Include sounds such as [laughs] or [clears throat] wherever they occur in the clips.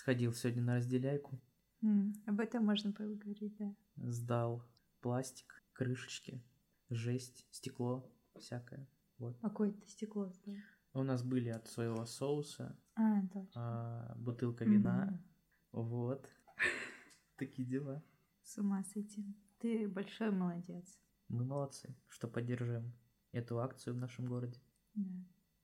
Сходил сегодня на разделяйку, М, Об этом можно поговорить, да. сдал пластик, крышечки, жесть, стекло всякое. Вот. А какое-то стекло сдал. У нас были от соевого соуса, А, точно. а, бутылка вина. Мгм. Вот. [laughs] Такие дела. С ума сойти. Ты большой молодец. Мы молодцы, что поддерживаем эту акцию в нашем городе. Да.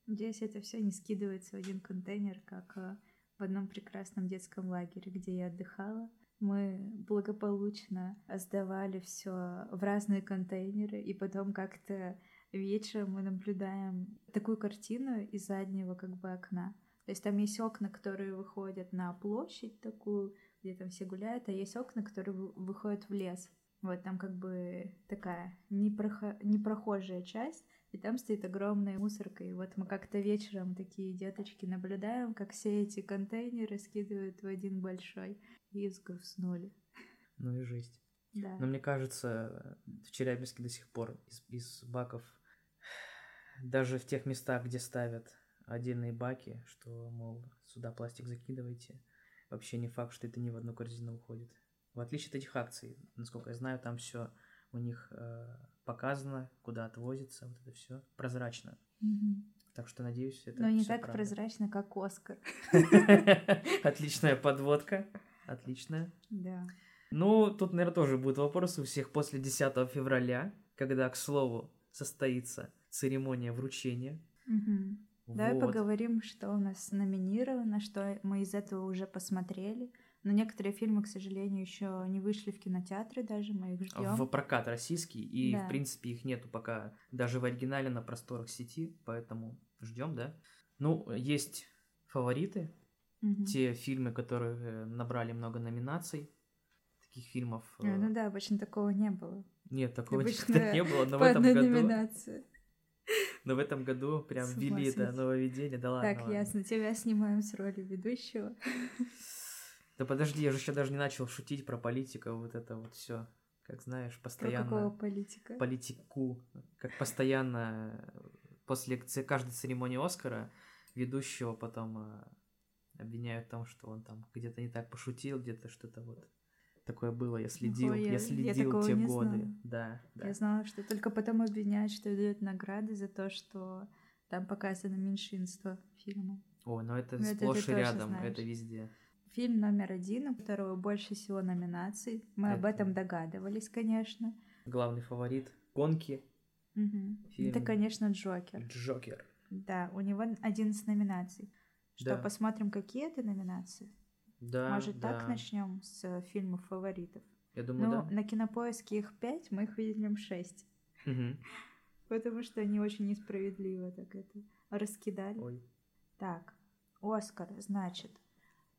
Надеюсь, это все не скидывается в один контейнер, как э, в одном прекрасном детском лагере, где я отдыхала. Мы благополучно сдавали все в разные контейнеры, и потом как-то вечером мы наблюдаем такую картину из заднего как бы окна. То есть там есть окна, которые выходят на площадь такую, где там все гуляют, а есть окна, которые вы- выходят в лес. Вот там как бы такая непрохо- непрохожая часть, и там стоит огромная мусорка. И вот мы как-то вечером такие деточки наблюдаем, как все эти контейнеры скидывают в один большой. И сгрустнули. Ну и жесть. Да. Но мне кажется, в Челябинске до сих пор из, из баков, даже в тех местах, где ставят отдельные баки, что, мол, сюда пластик закидывайте, вообще не факт, что это не в одну корзину уходит. В отличие от этих акций, насколько я знаю, там все у них э, показано, куда отвозится, вот это все прозрачно. Мгм. Так что надеюсь, это Но не так правда. прозрачно, как Оскар. [laughs] Отличная подводка. Отличная. Да. Ну, тут, наверное, тоже будут вопросы у всех после 10 февраля, когда, к слову, состоится церемония вручения. Давай Вот. поговорим, что у нас номинировано, что мы из этого уже посмотрели. Но некоторые фильмы, к сожалению, еще не вышли в кинотеатры даже, мы их ждем. В прокат российский, и, Да. в принципе, их нету пока даже в оригинале на просторах сети, поэтому ждем, да? Ну, есть фавориты, те фильмы, которые э, набрали много номинаций. Таких фильмов... э, Ну да, обычно такого не было. Нет, такого Обычно никогда не было, но в [laughs] этом году... номинации. [laughs] Но в этом году прям ввели это нововведение, да ладно. Так, ладно. ясно, тебя снимаем с роли ведущего. [laughs] Да подожди, я же еще даже не начал шутить про политику, вот это вот все. Как знаешь, Про постоянно... какого политика? Политику. Как постоянно э, после каждой церемонии Оскара ведущего потом э, обвиняют в том, что он там где-то не так пошутил, где-то что-то вот такое было. Я следил, Ой, я- я, я следил такого те годы. знала. Да, да. Я знала, что только потом обвиняют, что дают награды за то, что там показано меньшинство фильма. О, но это Ну, это ты сплошь и тоже рядом, знаешь. это везде. Фильм номер один, у которого больше всего номинаций. Мы об Это- этом догадывались, конечно. Главный фаворит гонки, Мгм. Фильм. Это, конечно, Джокер. Джокер. Да, у него 11 номинаций. Что, Да. посмотрим, какие это номинации? Да, Может, да. так начнем с э, фильмов фаворитов? Я думаю, Ну, да. на кинопоиске их 5, мы их видим 6. Мгм. [laughs] Потому что они очень несправедливо так это раскидали. Ой. Так, Оскар, значит,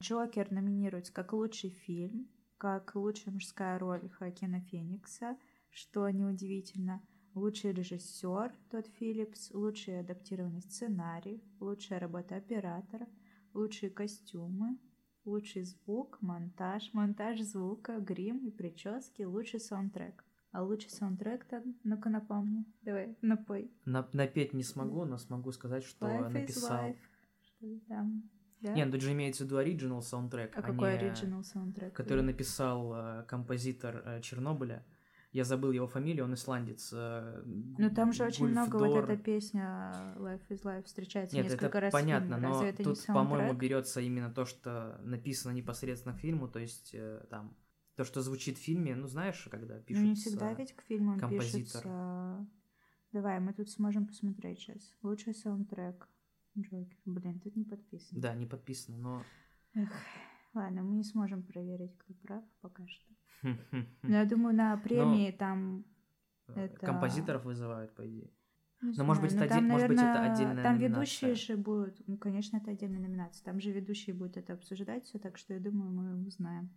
Джокер номинируется как лучший фильм, как лучшая мужская роль Хоакина Феникса, что неудивительно, лучший режиссер Тодд Филлипс, лучший адаптированный сценарий, лучшая работа оператора, лучшие костюмы, лучший звук, монтаж, монтаж звука, грим и прически, лучший саундтрек. А лучший саундтрек там, ну-ка напомни, давай, напой. На- напеть не смогу, но смогу сказать, что Life is написал. life. Что там? Да? Не, ну тут же имеется в виду оригинал саундтрек, а а какой оригинал саундтрек? который написал э, композитор э, Чернобыля. Я забыл его фамилию, он исландец. э, Ну там же очень много вот Гульфдор. эта песня Life is Life встречается Нет, несколько это раз понятно, но это тут, по-моему, берется именно то, что написано непосредственно к фильму, то есть э, там то, что звучит в фильме, ну знаешь, когда Ну пишется... не всегда ведь к фильмам композитор. пишется... Давай, мы тут сможем посмотреть сейчас. Лучший саундтрек. Джокер. Блин, тут не подписано. Да, не подписано, но... Эх, ладно, мы не сможем проверить, кто прав пока что. [laughs] Но я думаю, на премии там... Э, это- Композиторов вызывают, по идее. Не Но, может быть, но это там, оде- может быть, это наверное, отдельная Там номинация. ведущие же будут, ну, конечно, это отдельная номинация. Там же ведущие будут это обсуждать все, так что я думаю, мы узнаем.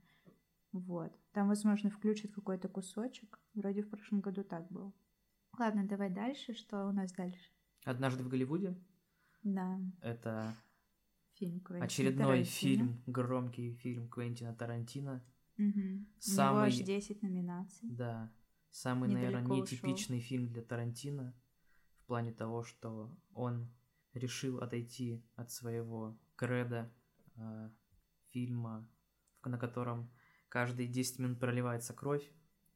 Вот. Там, возможно, включат какой-то кусочек. Вроде в прошлом году так было. Ладно, давай дальше. Что у нас дальше? «Однажды в Голливуде» Да, — это фильм Квентина очередной Тарантино. фильм, громкий фильм Квентина Тарантино. Мгм. У Самый- него аж 10 номинаций. Да, самый, Недалеко наверное, ушел. нетипичный фильм для Тарантино в плане того, что он решил отойти от своего креда э, фильма, на котором каждые 10 минут проливается кровь,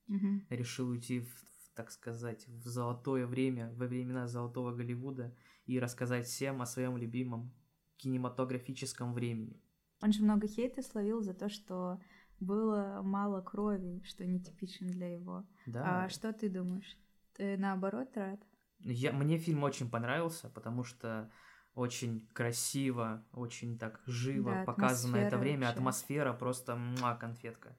Угу. решил уйти, в, в, так сказать, в золотое время, во времена золотого Голливуда и рассказать всем о своем любимом кинематографическом времени. Он же много хейта словил за то, что было мало крови, что нетипично для его. Да. А что ты думаешь? Ты наоборот рад? Я, мне фильм очень понравился, потому что очень красиво, очень так живо Да, показано это время, вообще. атмосфера просто муа, конфетка.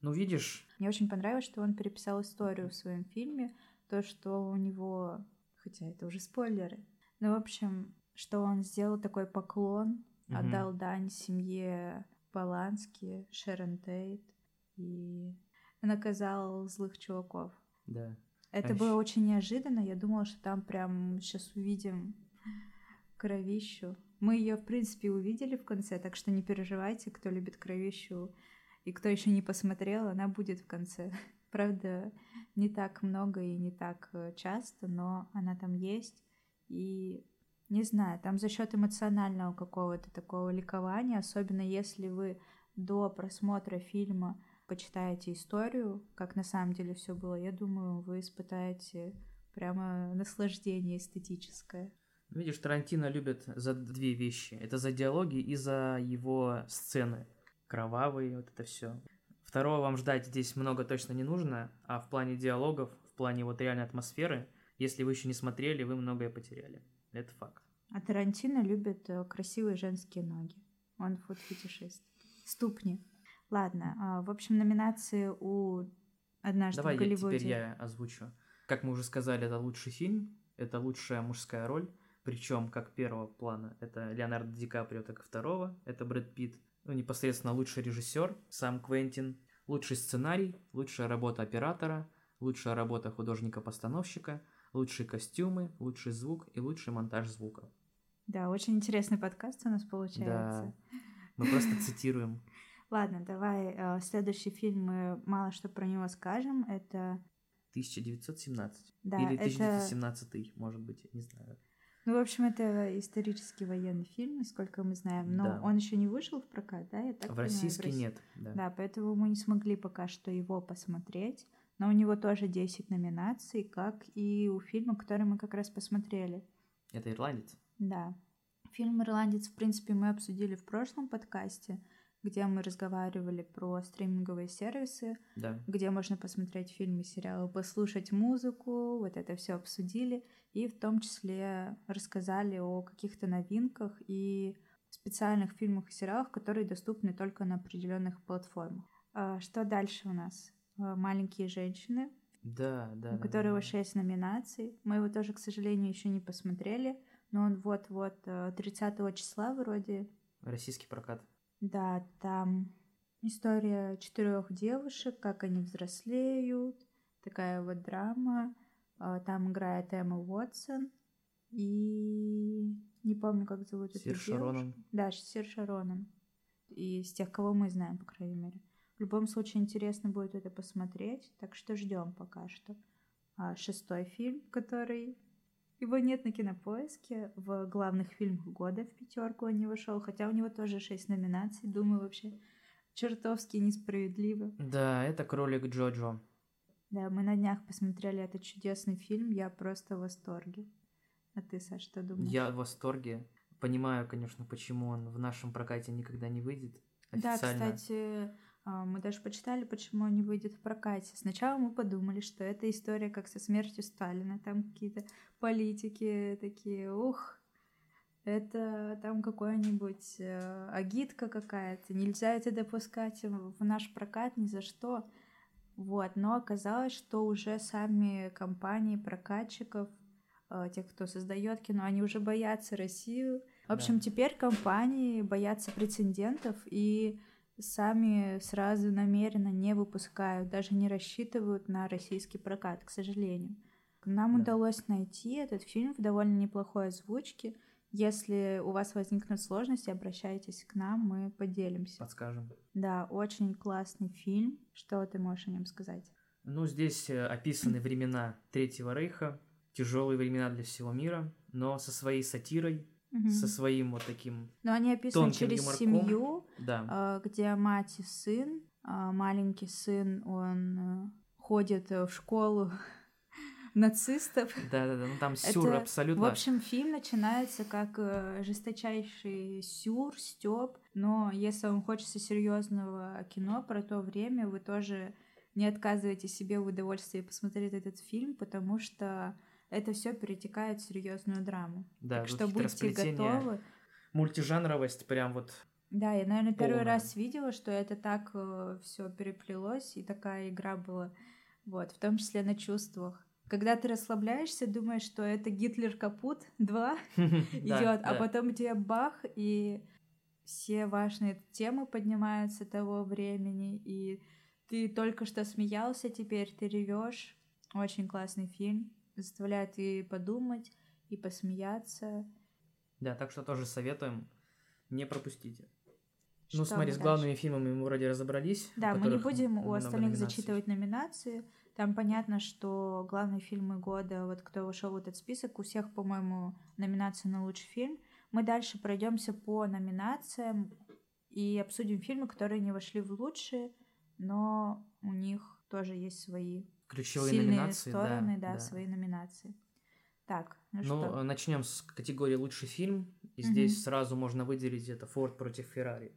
Ну, видишь, Мне очень понравилось, что он переписал историю в своем фильме, то, что у него, хотя это уже спойлеры, ну, в общем, что он сделал такой поклон, Мгм. отдал дань семье Балански, Шерон Тейт и наказал злых чуваков. да. Это А было ещё- очень неожиданно. Я думала, что там прям сейчас увидим кровищу. Мы ее, в принципе, увидели в конце, так что не переживайте, кто любит кровищу и кто еще не посмотрел, она будет в конце. Правда, не так много и не так э, часто, но она там есть. И не знаю, там за счет эмоционального какого-то такого ликования, особенно если вы до просмотра фильма почитаете историю, как на самом деле все было, я думаю, вы испытаете прямо наслаждение эстетическое. Ну, Видишь, Тарантино любит за две вещи. Это за диалоги и за его сцены. Кровавые, вот это все. Второго вам ждать здесь много точно не нужно, а в плане диалогов, в плане вот реальной атмосферы, если вы еще не смотрели, вы многое потеряли. Это факт. А Тарантино любит э, красивые женские ноги. Он фуд-фетишист. Ступни. Ладно, а, в общем, номинации у «Однажды Давай в Голливуде». теперь я озвучу. Как мы уже сказали, это лучший фильм, это лучшая мужская роль, причем как первого плана это Леонардо Ди Каприо, так и второго, это Брэд Питт, ну, непосредственно лучший режиссер, сам Квентин, лучший сценарий, лучшая работа оператора, лучшая работа художника-постановщика, лучшие костюмы, лучший звук и лучший монтаж звука. Да, очень интересный подкаст у нас получается. Да, мы просто цитируем. [laughs] Ладно, давай э, следующий фильм мы мало что про него скажем. Это 1917. Да, Или это- 1917, может быть, не знаю. Ну, в общем, это исторический военный фильм, насколько мы знаем. Но Да. он еще не вышел в прокат, да? Я так в понимаю, российский России- нет, да. Да, поэтому мы не смогли пока что его посмотреть. Но у него тоже 10 номинаций, как и у фильма, который мы как раз посмотрели. Это ирландец. Да. Фильм «Ирландец», в принципе, мы обсудили в прошлом подкасте, где мы разговаривали про стриминговые сервисы, Да. где можно посмотреть фильмы, сериалы, послушать музыку, вот это все обсудили, и в том числе рассказали о каких-то новинках и специальных фильмах и сериалах, которые доступны только на определенных платформах. А Что дальше у нас? А, «Маленькие женщины», Да, да. у да, которого да. шесть номинаций. Мы его тоже, к сожалению, еще не посмотрели, но он вот-вот э, 30 числа вроде Российский прокат. Да, там история четырех девушек, как они взрослеют, такая вот драма. А, Там играет Эмма Уотсон и не помню, как зовут эту Сир девушку. Шароном. Да, Сир Шароном. И из тех, кого мы знаем, по крайней мере. В любом случае интересно будет это посмотреть, так что ждем пока что. А шестой фильм, который его нет на кинопоиске, в главных фильмах года в пятерку он не вышел, хотя у него тоже шесть номинаций. Думаю, вообще чертовски несправедливо. Да, это кролик Джоджо. Да, мы на днях посмотрели этот чудесный фильм, я просто в восторге. А ты, Саш, что думаешь? Я в восторге. Понимаю, конечно, почему он в нашем прокате никогда не выйдет. Да, Официально. кстати, а, мы даже почитали, почему он не выйдет в прокате. Сначала мы подумали, что это история как со смертью Сталина. Там какие-то политики такие, ух, это там какой-нибудь э, агитка какая-то. Нельзя это допускать в в наш прокат ни за что. Вот, но оказалось, что уже сами компании прокатчиков, э, тех, кто создает кино, они уже боятся Россию. В общем, Да. теперь компании боятся прецедентов и сами сразу намеренно не выпускают, даже не рассчитывают на российский прокат, к сожалению. Нам Да. удалось найти этот фильм в довольно неплохой озвучке. Если у вас возникнут сложности, обращайтесь к нам, мы поделимся. Подскажем. Да, очень классный фильм. Что ты можешь о нем сказать? Ну, здесь э, описаны [clears throat] времена Третьего Рейха, тяжелые времена для всего мира, но со своей сатирой, Мгм. со своим вот таким... Но они описаны тонким через юморком. семью, Да, а, где мать и сын. А Маленький сын, он э, ходит э, в школу [laughs] нацистов. да-да-да, ну там сюр Это, абсолютно... В общем, фильм начинается как э, жесточайший сюр, стёб, но если вам хочется серьезного кино про то время, вы тоже не отказывайте себе в удовольствии посмотреть этот фильм, потому что это все перетекает в серьезную драму. да, так что будьте готовы. Мультижанровость прям вот... Да, я, наверное, первый полная. раз видела, что это так все переплелось, и такая игра была, вот, в том числе на чувствах. Когда ты расслабляешься, думаешь, что это Гитлер Капут 2 [laughs] идет, а потом у тебя бах, и все важные темы поднимаются того времени, и ты только что смеялся, теперь ты ревешь. Очень классный фильм, заставляет и подумать, и посмеяться. Да, так что тоже советуем, не пропустите. Ну, Что смотри, мы с дальше? главными фильмами мы вроде разобрались. Да, мы не будем у остальных номинаций. зачитывать номинации. Там понятно, что главные фильмы года, вот кто вошел в этот список, у всех, по-моему, номинация на лучший фильм. Мы дальше пройдемся по номинациям и обсудим фильмы, которые не вошли в лучшие, но у них тоже есть свои Ключевые сильные номинации, стороны, да, да, свои номинации. Так, ну, Ну, что? начнем с категории лучший фильм. И Мгм. здесь сразу можно выделить это Форд против Феррари.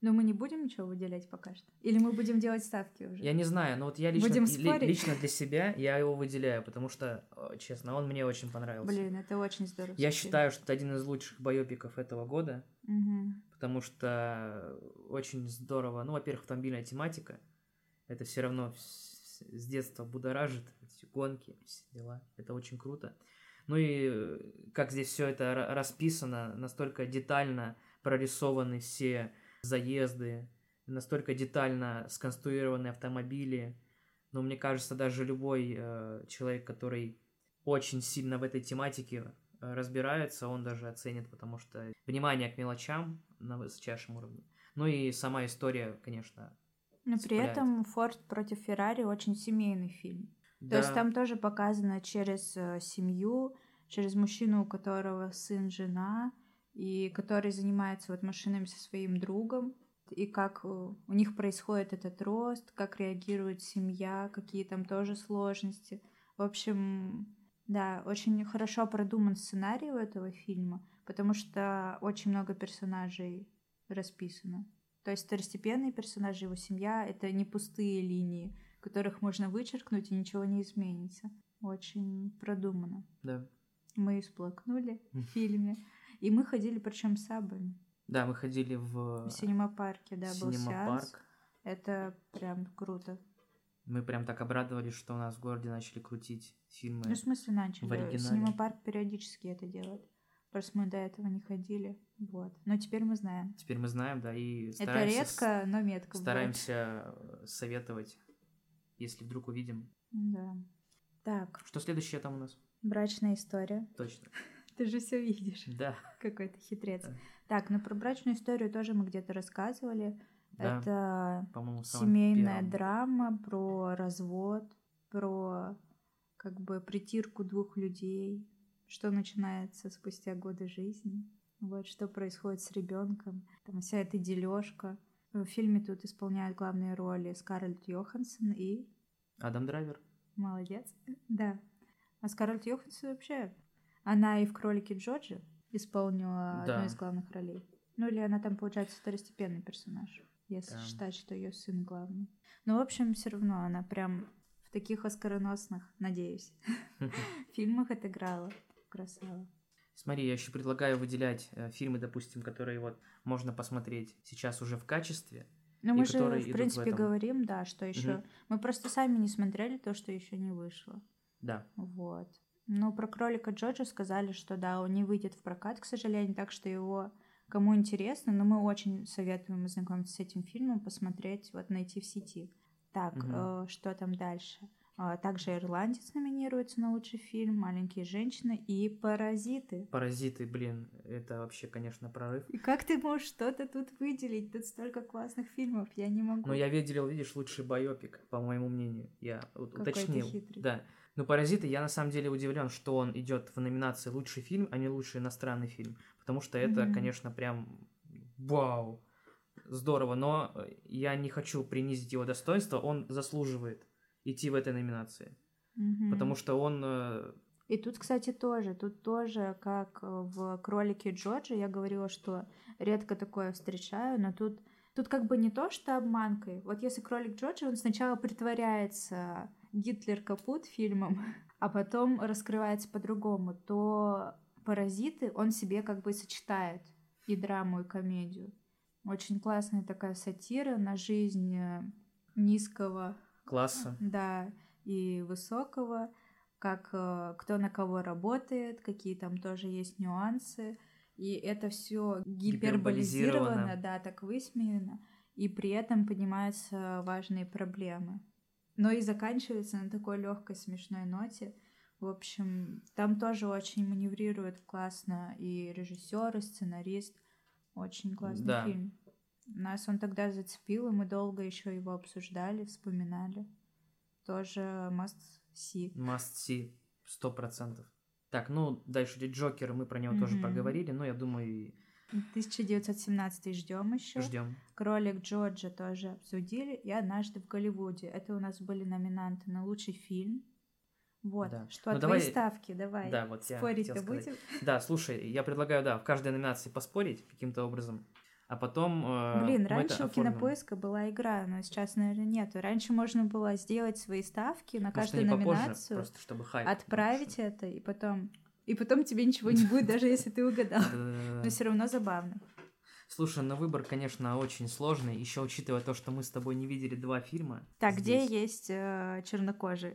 Но мы не будем ничего выделять пока что? Или мы будем делать ставки уже? Я не знаю, но вот я лично, Будем ли- лично для себя я его выделяю, потому что, э, честно, он мне очень понравился. Блин, это очень здорово. я считаю, что это один из лучших байопиков этого года, Угу. потому что очень здорово. Ну, во-первых, автомобильная тематика. Это все равно с детства будоражит, эти гонки, все дела. Это очень круто. Ну и э, как здесь все это ра- расписано, настолько детально прорисованы все заезды, настолько детально сконструированы автомобили. Но мне кажется, даже любой э, человек, который очень сильно в этой тематике э, разбирается, он даже оценит, потому что внимание к мелочам на высочайшем уровне. Ну и сама история, конечно. Но при цепляет. этом Форд против Феррари очень семейный фильм. То да, есть там тоже показано через э, семью, через мужчину, у которого сын, жена, и который занимается вот машинами со своим другом, и как э, у них происходит этот рост, как реагирует семья, какие там тоже сложности. В общем, да, очень хорошо продуман сценарий у этого фильма, потому что очень много персонажей расписано. То есть второстепенные персонажи, его семья — это не пустые линии, которых можно вычеркнуть, и ничего не изменится. Очень продумано. да. Мы всплакнули в фильме. И мы ходили, причем с Абами. Да, мы ходили в В синема-парке, да, был сеанс. Это прям круто. Мы прям так обрадовались, что у нас в городе начали крутить фильмы. Ну, в смысле, начали. в оригинале. Синема-парк периодически это делает. Просто мы до этого не ходили. Вот. Но теперь мы знаем. Теперь мы знаем, да, и Это стараемся, редко, но метко. стараемся э, советовать, если вдруг увидим. Да. Так, Что следующее там у нас? брачная история. Точно. [laughs] Ты же все видишь. Да, Какой-то хитрец. Да. Так, ну про брачную историю тоже мы где-то рассказывали. Да. Это семейная драма про развод, про как бы притирку двух людей, что начинается спустя годы жизни, вот что происходит с ребенком, там вся эта дележка. В фильме тут исполняют главные роли Скарлетт Йоханссон и Адам Драйвер. молодец, да. А Скарлетт Йоханссон вообще, она и в «Кролике Джорджи» исполнила Да. одну из главных ролей. Ну или она там, получается, второстепенный персонаж, если Да. считать, что ее сын главный. Но, в общем, все равно она прям в таких оскароносных, надеюсь, [laughs] [laughs] фильмах отыграла. Красава. Смотри, я еще предлагаю выделять э, фильмы, допустим, которые вот можно посмотреть сейчас уже в качестве. Ну, мы же, в в принципе, этом. говорим, да, что еще. Мгм. Мы просто сами не смотрели то, что еще не вышло. Да, Вот. Ну, про кролика Джорджа сказали, что да, он не выйдет в прокат, к сожалению, так что его кому интересно, но мы очень советуем ознакомиться с этим фильмом, посмотреть, вот найти в сети. Так, Мгм. э, что там дальше? А, также «Ирландец» номинируется на лучший фильм, «Маленькие женщины» и «Паразиты». «Паразиты», блин, это вообще, конечно, прорыв. И как ты можешь что-то тут выделить? Тут столько классных фильмов, я не могу. Но я видел, видишь, лучший байопик, по моему мнению. Я Какой уточнил. хитрый. Да. Но «Паразиты» я на самом деле удивлен, что он идет в номинации «Лучший фильм», а не «Лучший иностранный фильм». Потому что это, Мгм. конечно, прям вау, здорово. Но я не хочу принизить его достоинство, он заслуживает идти в этой номинации. Мгм. Потому что он... э, И тут, кстати, тоже, тут тоже, как э, в «Кролике Джорджи», я говорила, что редко такое встречаю, но тут, тут как бы не то, что обманкой. Вот если «Кролик Джорджи», он сначала притворяется Гитлер капут фильмом, [laughs] а потом раскрывается по-другому, то «Паразиты» он себе как бы сочетает и драму, и комедию. Очень классная такая сатира на жизнь э, низкого класса. да, и высокого, как э, кто на кого работает, какие там тоже есть нюансы. И это все гиперболизировано, Гиперболизировано. да, так высмеяно, и при этом поднимаются важные проблемы. Но и заканчивается на такой легкой смешной ноте. В общем, там тоже очень маневрирует классно и режиссер, и сценарист. Очень классный Да. фильм. Нас он тогда зацепил, и мы долго еще его обсуждали, вспоминали. Тоже must see. Must see, сто процентов. Так, ну, дальше идет Джокер, мы про него тоже Мгм. проговорили, но я думаю, и 1917 ждем еще. ждем. Кролик Джорджа тоже обсудили. И однажды в Голливуде. Это у нас были номинанты на лучший фильм. Вот. Да. Что, Ну, давай- ставки, давай. Да, вот Спорить-то будем? Да, слушай, я предлагаю, да, в каждой номинации поспорить каким-то образом, а потом... э, Блин, раньше у. Кинопоиска была игра, но сейчас, наверное, нету. Раньше можно было сделать свои ставки на Может, каждую попозже, номинацию, просто чтобы хайп. отправить это, и потом... И потом тебе ничего не будет, даже если ты угадал. Но все равно забавно. Слушай, на выбор, конечно, очень сложный, еще учитывая то, что мы с тобой не видели два фильма. Так, где есть э, чернокожие?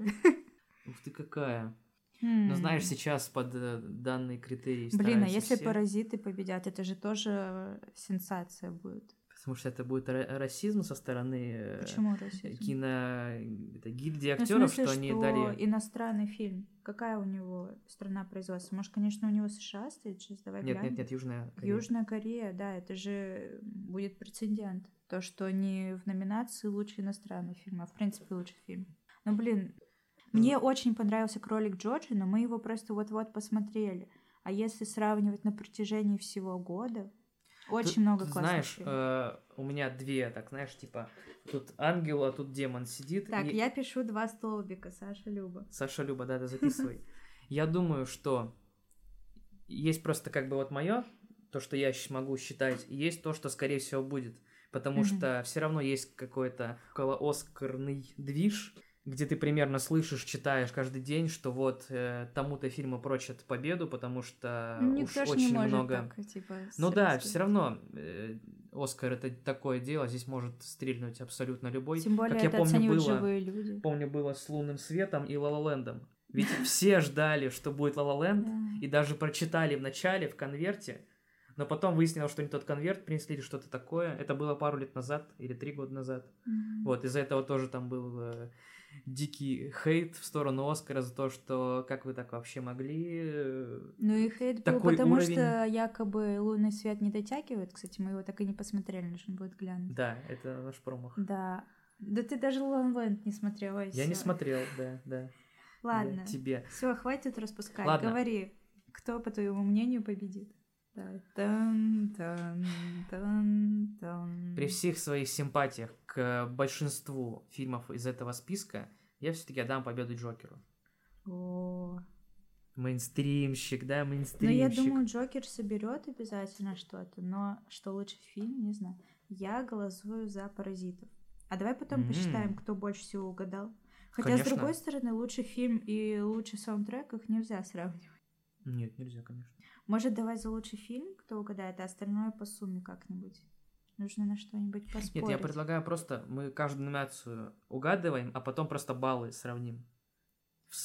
Ух ты какая. Ну, знаешь, сейчас под э, данные критерии Блин, а если все, паразиты победят, это же тоже сенсация будет. Потому что это будет ра- расизм со стороны э, Почему расизм? кино... Это гильдии Ну, актеров, смысле, что они дали... иностранный фильм. Какая у него страна производства? Может, конечно, у него США стоит? Сейчас давай Нет, глянем. нет, нет, Южная Корея. Южная Корея, да, это же будет прецедент. То, что не в номинации лучший иностранный фильм, а в принципе лучший фильм. Ну, блин, мне очень понравился «Кролик Джорджи», но мы его просто вот-вот посмотрели. А если сравнивать на протяжении всего года, очень Тут, много классных знаешь, фильмов. э, у меня две, так знаешь, типа, тут ангел, а тут демон сидит. Так, и- я пишу два столбика, Саша Люба. Саша Люба, да, да, [laughs] записывай. Я думаю, что есть просто как бы вот мое, то, что я могу считать, и есть то, что, скорее всего, будет. Потому что все равно есть какой-то около Оскарный движ, где ты примерно слышишь, читаешь каждый день, что вот э, тому-то фильму прочат победу, потому что Ну, уж очень много... так, типа, Ну да, все равно э, Оскар это такое дело, здесь может стрельнуть абсолютно любой. Тем более как я это помню, оценивают было, живые люди. помню, было с Лунным Светом и Лалалендом. Ведь [laughs] все ждали, что будет Лалаленд, и даже прочитали в начале в конверте, но потом выяснилось, что не тот конверт принесли или что-то такое. Это было пару лет назад или три года назад. Мгм. Вот, из-за этого тоже там был э, дикий хейт в сторону Оскара за то, что как вы так вообще могли... э, Ну и хейт был, потому уровень. что якобы лунный свет не дотягивает. Кстати, мы его так и не посмотрели, нужно будет глянуть. Да, это наш промах. Да. Да ты даже Лонленд не смотрел. ой, Я не смотрел, да, да. Ладно. Я тебе. Все, хватит распускать. Ладно. Говори, кто, по твоему мнению, победит. При всех своих симпатиях к большинству фильмов из этого списка, я все-таки отдам победу Джокеру. О. Мейнстримщик, да, мейнстримщик. я думаю, Джокер соберет обязательно что-то, но что лучше фильм, не знаю. Я голосую за паразитов. А давай потом М. посчитаем, кто больше всего угадал. Хотя, Конечно. с другой стороны, лучший фильм и лучший саундтрек их нельзя сравнивать. Нет, нельзя, конечно. Может, давай за лучший фильм, кто угадает, а остальное по сумме как-нибудь. Нужно на что-нибудь поспорить. Нет, я предлагаю просто, мы каждую номинацию угадываем, а потом просто баллы сравним.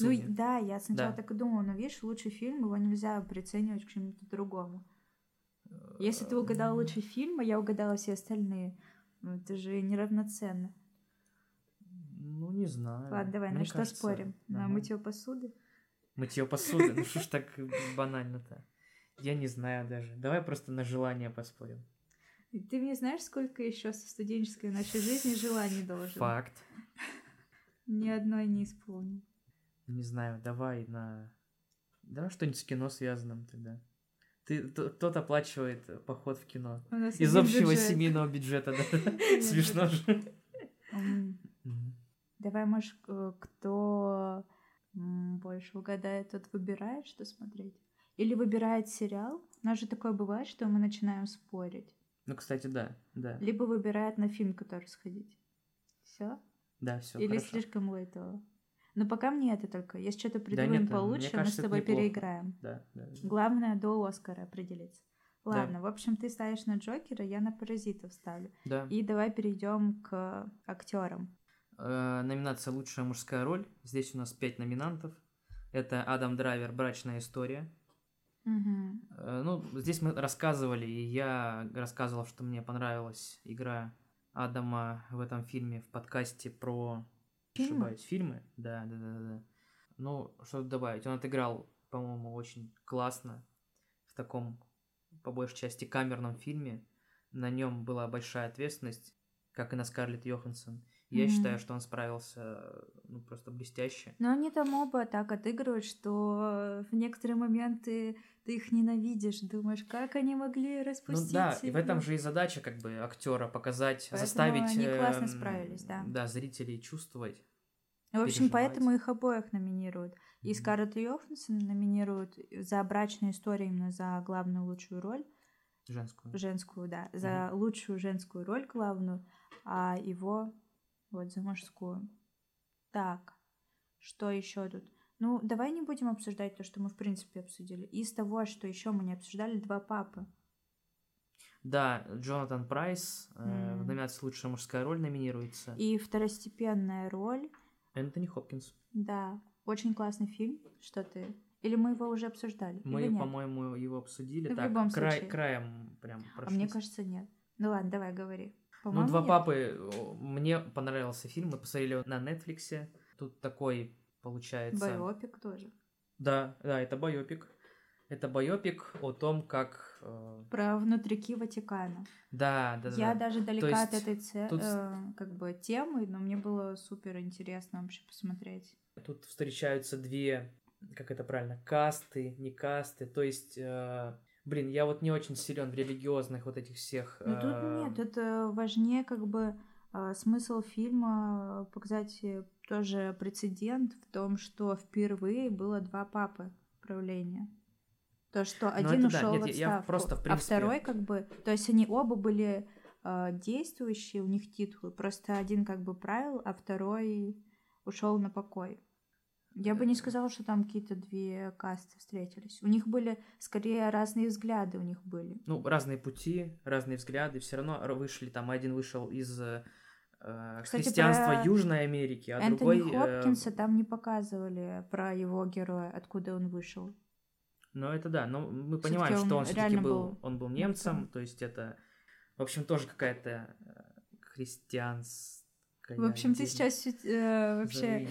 Ну, да, я сначала Да. так и думала, но видишь, лучший фильм, его нельзя приценивать к чему-то другому. Если ты угадал лучший фильм, а я угадала все остальные, ну, это же неравноценно. Ну, не знаю. Ладно, давай, на Мне что кажется, спорим? На ага. мытье посуды? Мытье посуды. Ну что ж так банально-то? Я не знаю даже. Давай просто на желание поспорим. Ты мне знаешь, сколько еще со студенческой нашей жизни желаний должен? Факт. Ни одной не исполнил. Не знаю, давай на... Давай что-нибудь с кино связанным тогда. Ты, кто-то оплачивает поход в кино. Из общего бюджет. семейного бюджета, да. [laughs] Смешно же. Давай, может, кто больше угадает, тот выбирает, что смотреть. Или выбирает сериал. У нас же такое бывает, что мы начинаем спорить. Ну, кстати, да, да. Либо выбирает на фильм, который сходить. Все? Да, все, Или хорошо. слишком лайтово. Но пока мне это только. Если что-то Да придумаем нет, мне получше, мы кажется, с это тобой переиграем. Да, да. да. Главное до Оскара определиться. Да. Ладно, в общем, ты ставишь на Джокера, я на Паразитов ставлю. Да. И давай перейдем к актерам. Э, Номинация «Лучшая мужская роль». Здесь у нас пять номинантов. Это Адам Драйвер «Брачная история». Э, Ну, здесь мы рассказывали, и я рассказывал, что мне понравилась игра Адама в этом фильме в подкасте про Фильмы? ошибаюсь, фильмы. Да, да, да, да. Ну, что тут добавить? Он отыграл, по-моему, очень классно в таком, по большей части, камерном фильме. На нем была большая ответственность, как и на Скарлетт Йоханссон. Я Мгм. считаю, что он справился ну, просто блестяще. Но они там оба так отыгрывают, что в некоторые моменты ты их ненавидишь, думаешь, как они могли Ну распустить да, и в этом же и задача как бы актера показать, Поэтому заставить они классно эм, справились, да. да, зрителей чувствовать. В общем, поэтому их обоих номинируют. И Мгм. Скарлетт Йоханссон номинируют за брачную историю именно за главную лучшую роль, Женскую. женскую, да, за лучшую женскую роль главную, а его вот за мужскую. Так, что еще тут? Ну, давай не будем обсуждать то, что мы в принципе обсудили. Из того, что еще мы не обсуждали, два папы. Да, Джонатан Прайс э, в номинации «Лучшая мужская роль» номинируется. И второстепенная роль, Энтони Хопкинс. да, очень классный фильм. Что ты? Или мы его уже обсуждали? Мы, по-моему, его обсудили. В так, любом край- случае. краем прям А прошлись. мне кажется, нет. Ну ладно, давай, говори. Ну, «Два нет. папы», мне понравился фильм, мы посмотрели его на Нетфликсе. Тут такой, получается... Байопик тоже. Да, да, это байопик. Это байопик о том, как... э, Про внутрики Ватикана. Да, да, да. Я да. даже далека от есть этой це- тут- э, как бы темы, но мне было супер интересно вообще посмотреть. Тут встречаются две, как это правильно, касты, не касты. То есть, э, блин, я вот не очень силен в религиозных вот этих всех. Но тут э, нет, это важнее как бы э, смысл фильма показать э, тоже прецедент в том, что впервые было два папы правления. То, что Ну, один это да. ушел Нет, в я- я отставку, просто, в а принципе- второй как бы, то есть они оба были э, действующие, у них титулы, просто один как бы правил, а второй ушел на покой. Я бы не Э. сказала, что там какие-то две касты встретились. У них были скорее разные взгляды у них были. Ну, разные пути, разные взгляды, все равно вышли, там один вышел из э, Кстати, христианства про Южной Америки, а Энтони другой... э, Хопкинса там не показывали про его героя, откуда он вышел. Ну, это да, но мы Всё-таки понимаем, что он все-таки был, был он был немцем, немцем. то есть это, в общем, тоже какая-то э, христианская... В общем, ты сейчас э, вообще э,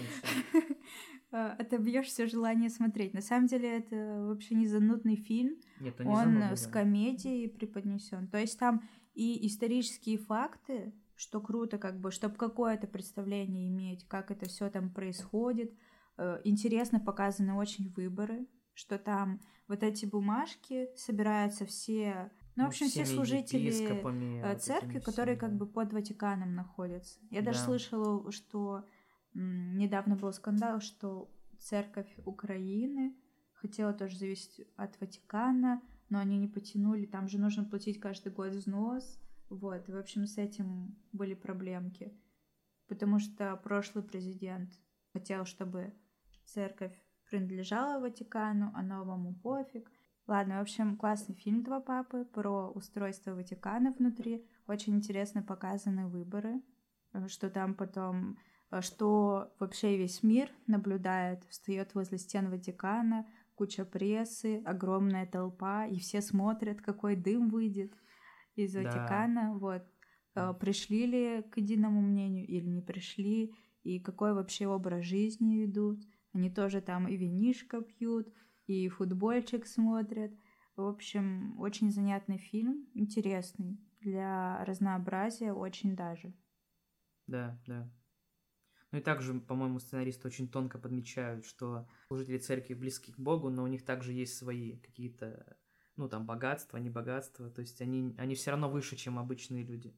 [laughs] отобьешь все желание смотреть. На самом деле это вообще не занудный фильм. Нет, он не Он занудный, с да. комедией преподнесен. То есть там и исторические факты, что круто, как бы, чтобы какое-то представление иметь, как это все там происходит. Э, Интересно показаны очень выборы, что там вот эти бумажки собираются все, ну, в общем, все служители э, церкви, которые всеми, как бы под Ватиканом находятся. Я даже Да. слышала, что недавно был скандал, что церковь Украины хотела тоже зависеть от Ватикана, но они не потянули, там же нужно платить каждый год взнос. Вот, и, в общем, с этим были проблемки. Потому что прошлый президент хотел, чтобы церковь принадлежала Ватикану, а новому пофиг. Ладно, в общем, классный фильм «Два папы» про устройство Ватикана внутри. Очень интересно показаны выборы, э, что там потом, что вообще весь мир наблюдает, встает возле стен Ватикана, куча прессы, огромная толпа, и все смотрят, какой дым выйдет из Да. Ватикана. Вот. Э, Пришли ли к единому мнению или не пришли, и какой вообще образ жизни ведут. Они тоже там и винишко пьют, и футбольчик смотрят. В общем, очень занятный фильм, интересный. Для разнообразия очень даже. Да, да. Ну и также, по-моему, сценаристы очень тонко подмечают, что служители церкви близки к Богу, но у них также есть свои какие-то ну, там, богатство, не богатство. То есть они, они все равно выше, чем обычные люди.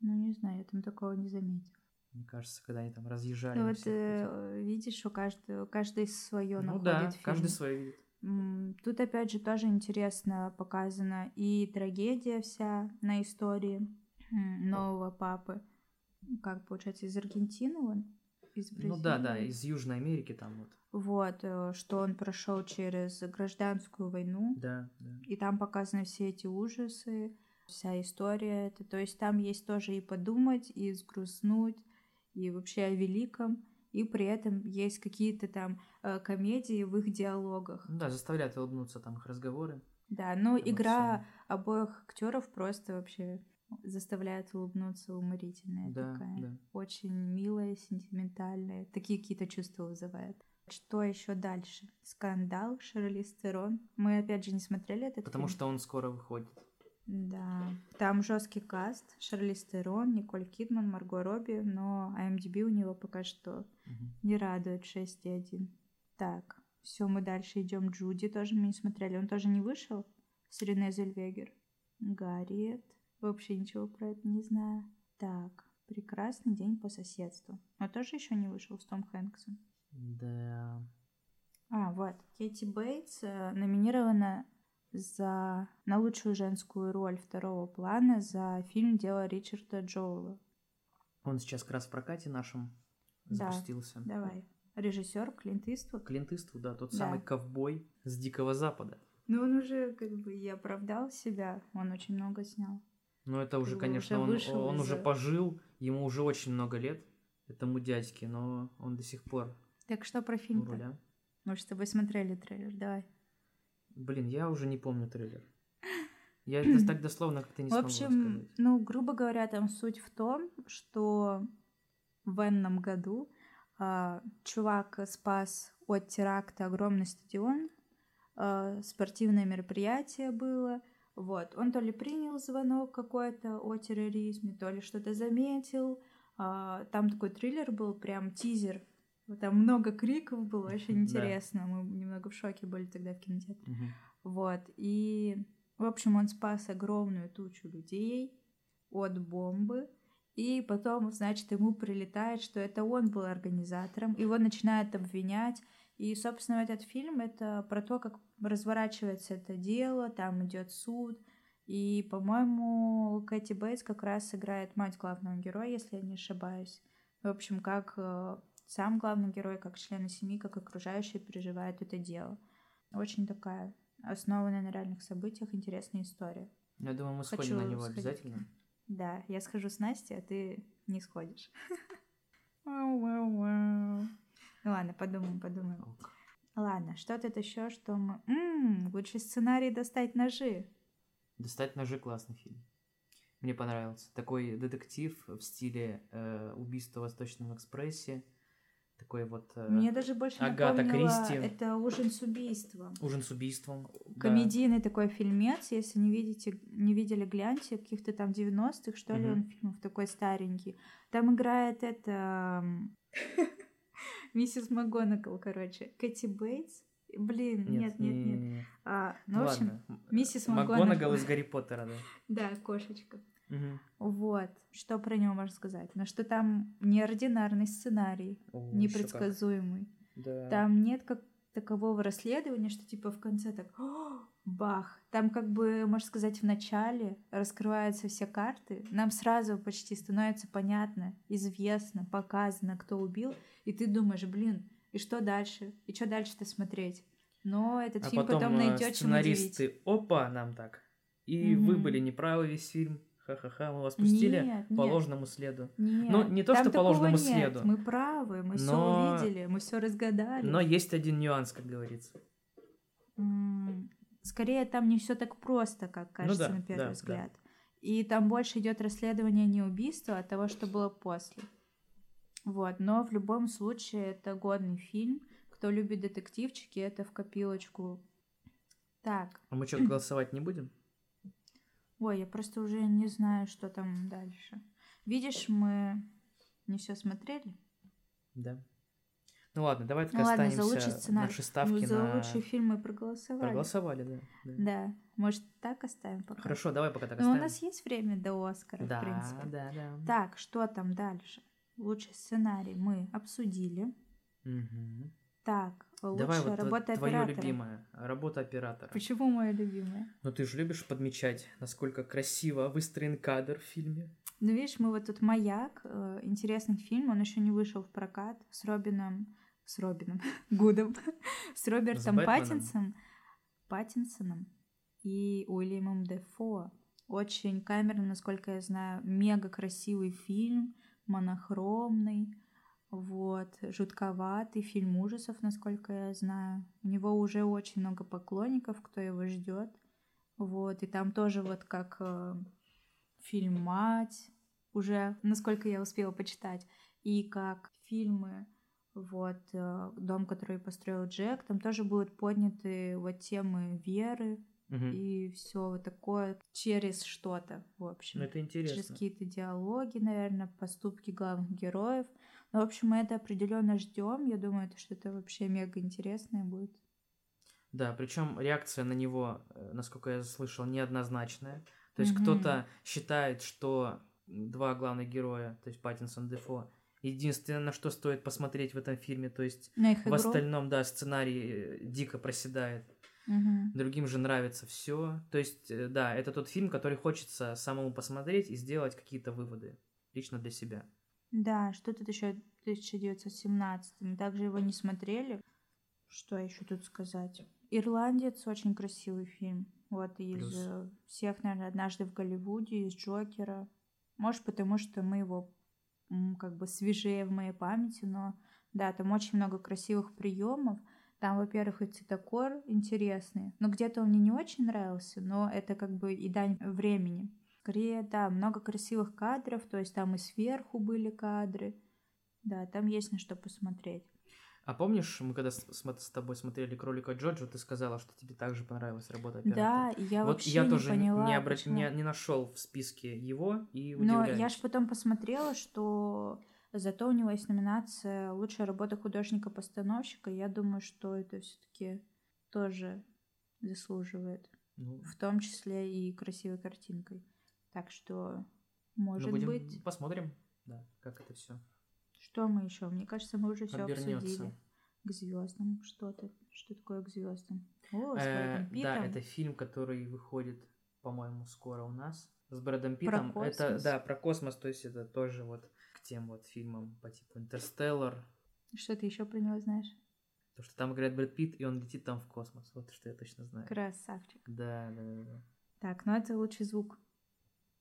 Ну, не знаю, я там такого не заметила. Мне кажется, когда они там разъезжали. Ну, вот э, видишь, у каждого, каждый свое Ну находит да, каждый свое видит. Тут опять же тоже интересно показана и трагедия вся на истории нового папы. Как получается, из Аргентины он? Из Ну да, да, Бразилии? из Южной Америки там вот. Вот, э, что он прошел через гражданскую войну. Да, да. И там показаны все эти ужасы, вся история. Это, то есть там есть тоже и подумать, и сгрустнуть, и вообще о великом. И при этом есть какие-то там э, комедии в их диалогах. Ну да, заставляют улыбнуться там их разговоры. Да, но Там игра обоих актеров просто вообще заставляет улыбнуться уморительная Да, такая. да. Очень милая, сентиментальная. Такие какие-то чувства вызывает. Что еще дальше? Скандал, Шарлиз Терон. Мы опять же не смотрели этот Потому фильм. что он скоро выходит. Да, там жесткий каст. Шарлиз Терон, Николь Кидман, Марго Робби, но IMDb у него пока что Мгм. не радует 6,1. Так, все, мы дальше идем. Джуди тоже мы не смотрели. Он тоже не вышел? С Рене Зельвегер. Гарриет. Вообще ничего про это не знаю. Так, прекрасный день по соседству. Но тоже еще не вышел с Том Хэнксом. Да. А, вот. Кэти Бейтс э, номинирована за на лучшую женскую роль второго плана за фильм «Дело Ричарда Джоула». Он сейчас как раз в прокате нашем Да, запустился. Давай. Режиссер Клинт Иствуд. Клинт Иствуд, да, тот Да. самый ковбой с Дикого Запада. Ну, он уже как бы и оправдал себя. Он очень много снял. Но это уже, бы конечно, уже он, вышел он уже пожил, ему уже очень много лет, этому дядьке, но он до сих пор Так что про фильм руля. Мы с тобой смотрели трейлер, давай. Блин, я уже не помню трейлер. [clears throat] Я это так дословно как-то не в смогу общем, рассказать. ну, грубо говоря, там суть в том, что в энном году а, чувак спас от теракта огромный стадион, а, спортивное мероприятие было. Вот, он то ли принял звонок какой-то о терроризме, то ли что-то заметил. А, там такой триллер был, прям тизер. Там много криков было, [laughs] очень интересно. Мы немного в шоке были тогда в кинотеатре. Вот, и, в общем, он спас огромную тучу людей от бомбы, и потом, значит, ему прилетает, что это он был организатором, его начинают обвинять, и, собственно, этот фильм — это про то, как разворачивается это дело, там идет суд, и, по-моему, Кэти Бейтс как раз играет мать главного героя, если я не ошибаюсь. В общем, как э, сам главный герой, как члены семьи, как окружающие переживают это дело. Очень такая основанная на реальных событиях интересная история. Я думаю, мы Хочу сходим на него сходить. обязательно. Да, я схожу с Настей, а ты не сходишь. [laughs] Вау-вау-вау. Ну ладно, подумаем, подумаем. Ок. Ладно, что тут еще, что мы... М, лучший сценарий достать ножи. Достать ножи классный фильм. Мне понравился. Такой детектив в стиле э, убийства в Восточном экспрессе. Такой вот э, Мне даже больше Агата Кристи. это ужин с убийством. ужин с убийством. Да. Комедийный такой фильмец, если не видите, не видели, гляньте, каких-то там 90-х, что ли, Мгм. он фильмов такой старенький. Там играет это... [laughs] [laughs] Миссис МакГонагал, короче. Кэти Бейтс. Блин, нет, нет, нет. не-не-не. А, ну, Ну в общем, ладно. миссис МакГонагал МакГонагал. из Гарри Поттера, да. [laughs] Да, кошечка. Мгм. Вот. Что про него можно сказать? Ну, что там неординарный сценарий, О, непредсказуемый. Да. Там нет как такового расследования, что типа в конце так «О, бах. Там как бы, можно сказать, в начале раскрываются все карты. Нам сразу почти становится понятно, известно, показано, кто убил. И ты думаешь, блин, и что дальше? И что дальше-то смотреть? Но этот а фильм потом, потом э, найдет чем удивить. сценаристы, опа, нам так. И вы Мгм. были неправы весь фильм. Ха-ха-ха, мы вас пустили Нет, по нет. ложному следу. Нет, Ну, не то, там что по ложному нет. следу. Мы правы, мы все Но- увидели, мы все разгадали. Но есть один нюанс, как говорится. М, Скорее, там не все так просто, как кажется Ну да, на первый да, да. взгляд. И там больше идет расследование не убийства, а того, что было после. Вот, но в любом случае это годный фильм. Кто любит детективчики, это в копилочку. Так, А мы что, голосовать не будем? ой, я просто уже не знаю, что там дальше. Видишь, мы не все смотрели. Да. Ну ладно, давай так Ну ладно, за останемся лучший сценарий. наши ставки Ну, за на... лучший фильм мы проголосовали. Проголосовали, да. да. Да. Может, так оставим пока? Хорошо, давай пока так Ну, у оставим. нас есть время до Оскара, да, в принципе. да, да. Так, что там дальше? Лучший сценарий мы обсудили. Мгм. Так, лучшая Давай вот работа твое оператора. любимое. Работа оператора. Почему моя любимая? Ну ты же любишь подмечать, насколько красиво выстроен кадр в фильме. Ну, видишь, мы вот тут «Маяк», э, интересный фильм, он еще не вышел в прокат с Робином, с Робином [laughs] Гудом, с Робертом Бэтменом. Паттинсом, Паттинсоном и Уильямом Дефо. Очень камерный, насколько я знаю, мега красивый фильм, монохромный, вот, жутковатый фильм ужасов, насколько я знаю. У него уже очень много поклонников, кто его ждет. Вот, и там тоже вот как э, фильм «Мать», уже, насколько я успела почитать, и как фильмы, вот, э, «Дом, который построил Джек», там тоже будут подняты вот темы веры Мгм. и все вот такое через что-то, в общем. Ну это Через интересно. какие-то диалоги, наверное, поступки главных героев. Ну, в общем, мы это определенно ждем. Я думаю, это что-то вообще мега интересное будет. Да, причем реакция на него, э, насколько я слышал, неоднозначная. То есть Мгм. кто-то считает, что два главных героя, то есть Паттинсон, Дефо, единственное, на что стоит посмотреть в этом фильме, то есть На их в игру. остальном, да, сценарий э, дико проседает. Мгм. Другим же нравится все. То есть, э, да, это тот фильм, который хочется самому посмотреть и сделать какие-то выводы лично для себя. Да, что тут еще 1917? Мы также его не смотрели. Что еще тут сказать? Ирландец очень красивый фильм. Вот из Плюс. э, всех, наверное, однажды в Голливуде, из Джокера. Может, потому что мы его как бы свежее в моей памяти, но да, там очень много красивых приемов. Там, во-первых, и цветокор интересный. Но где-то он мне не очень нравился, но это как бы и дань времени. Скорее, да, много красивых кадров, то есть там и сверху были кадры. Да, там есть на что посмотреть. А помнишь, мы когда с, с тобой смотрели кролика Джоджо, ты сказала, что тебе также понравилась работа оператора. Да, и я вот вообще я не тоже поняла, не, почему. не, не нашел в списке его и Но удивляюсь. я же потом посмотрела, что зато у него есть номинация «Лучшая работа художника-постановщика». Я думаю, что это все таки тоже заслуживает. Ну, В том числе и красивой картинкой. Так что, ну, может будем быть... посмотрим, да, как это все Что мы еще? Мне кажется, мы уже все обсудили. К звездам что-то. Что такое к звездам? О, с Э, Брэдом да, Питтом. это фильм, который выходит, по-моему, скоро у нас с Брэдом Про Питтом. Это, да, про космос, то есть это тоже вот к тем вот фильмам по типу Интерстеллар. Что ты еще про него знаешь? То, что там играет Брэд Питт, и он летит там в космос. Вот что я точно знаю. Красавчик. Да, да, да. да. Так, ну это лучший звук.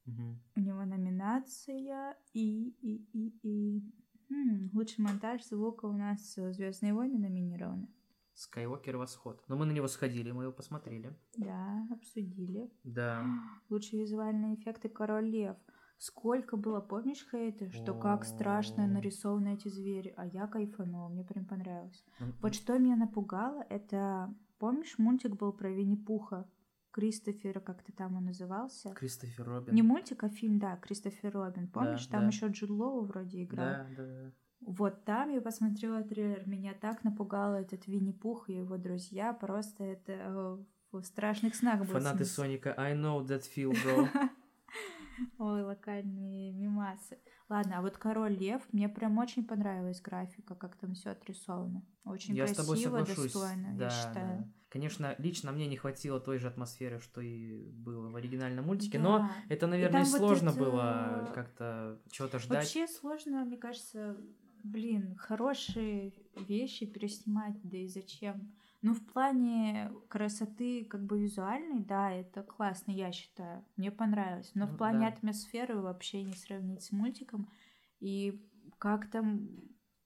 Мгм. У него номинация и, и, и, и... М, лучший монтаж звука у нас Звездные войны номинированы. Скайуокер Восход. Но мы на него сходили, мы его посмотрели. Да, обсудили. Да. Лучшие визуальные эффекты Король Лев. Сколько было, помнишь, хейты, что как страшно нарисованы эти звери, а я кайфанула, мне прям понравилось. Вот что меня напугало, это, помнишь, мультик был про Винни-Пуха, Кристофера, как-то там он назывался? Кристофер Робин. Не мультик, а фильм, да, Кристофер Робин. Помнишь, там да. еще Джуд Лоу вроде играл. Да, да, да. Вот там я посмотрела трейлер, меня так напугал этот Винни-Пух и его друзья, просто это э, в страшных снах было Фанаты. Соника, I know that feel, bro. [laughs] Ой, локальные мимасы. Ладно, а вот Король Лев, мне прям очень понравилась графика, как там все отрисовано. Очень Я с красиво, тобой соглашусь. достойно, да, я считаю. да. Конечно, лично мне не хватило той же атмосферы, что и было в оригинальном мультике, но Да. это, наверное, там вот сложно это- было как-то чего-то ждать. Вообще сложно, мне кажется, блин, хорошие вещи переснимать, да и зачем? Ну, в плане красоты, как бы визуальной, да, это классно, я считаю. Мне понравилось. Но Ну, в плане да. атмосферы вообще не сравнить с мультиком. И как там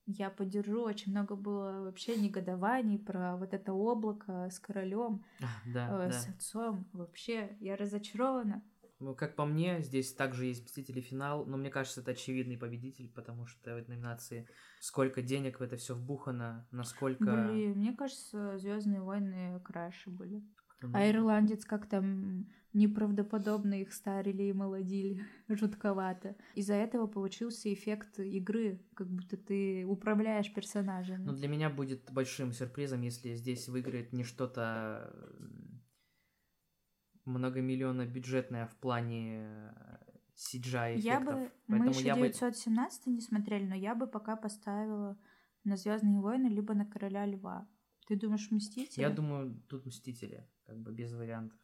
я поддержу, очень много было вообще негодований про вот это облако с королем, [laughs] Да, э, да. с отцом. Вообще, я разочарована. Ну, Как по мне, здесь также есть Мстители финал, но мне кажется, это очевидный победитель, потому что в этой номинации сколько денег в это все вбухано, насколько... Блин, мне кажется, Звездные войны краше были. А ирландец как там неправдоподобно их старили и молодили, [laughs] жутковато. Из-за этого получился эффект игры, как будто ты управляешь персонажем. Ну, для меня будет большим сюрпризом, если здесь выиграет не что-то многомиллионно бюджетное в плане CGI эффектов. Я бы, мы еще 917 бы... не смотрели, но я бы пока поставила на Звездные войны либо на Короля Льва. Ты думаешь, Мстители? Я думаю, тут Мстители, как бы без вариантов.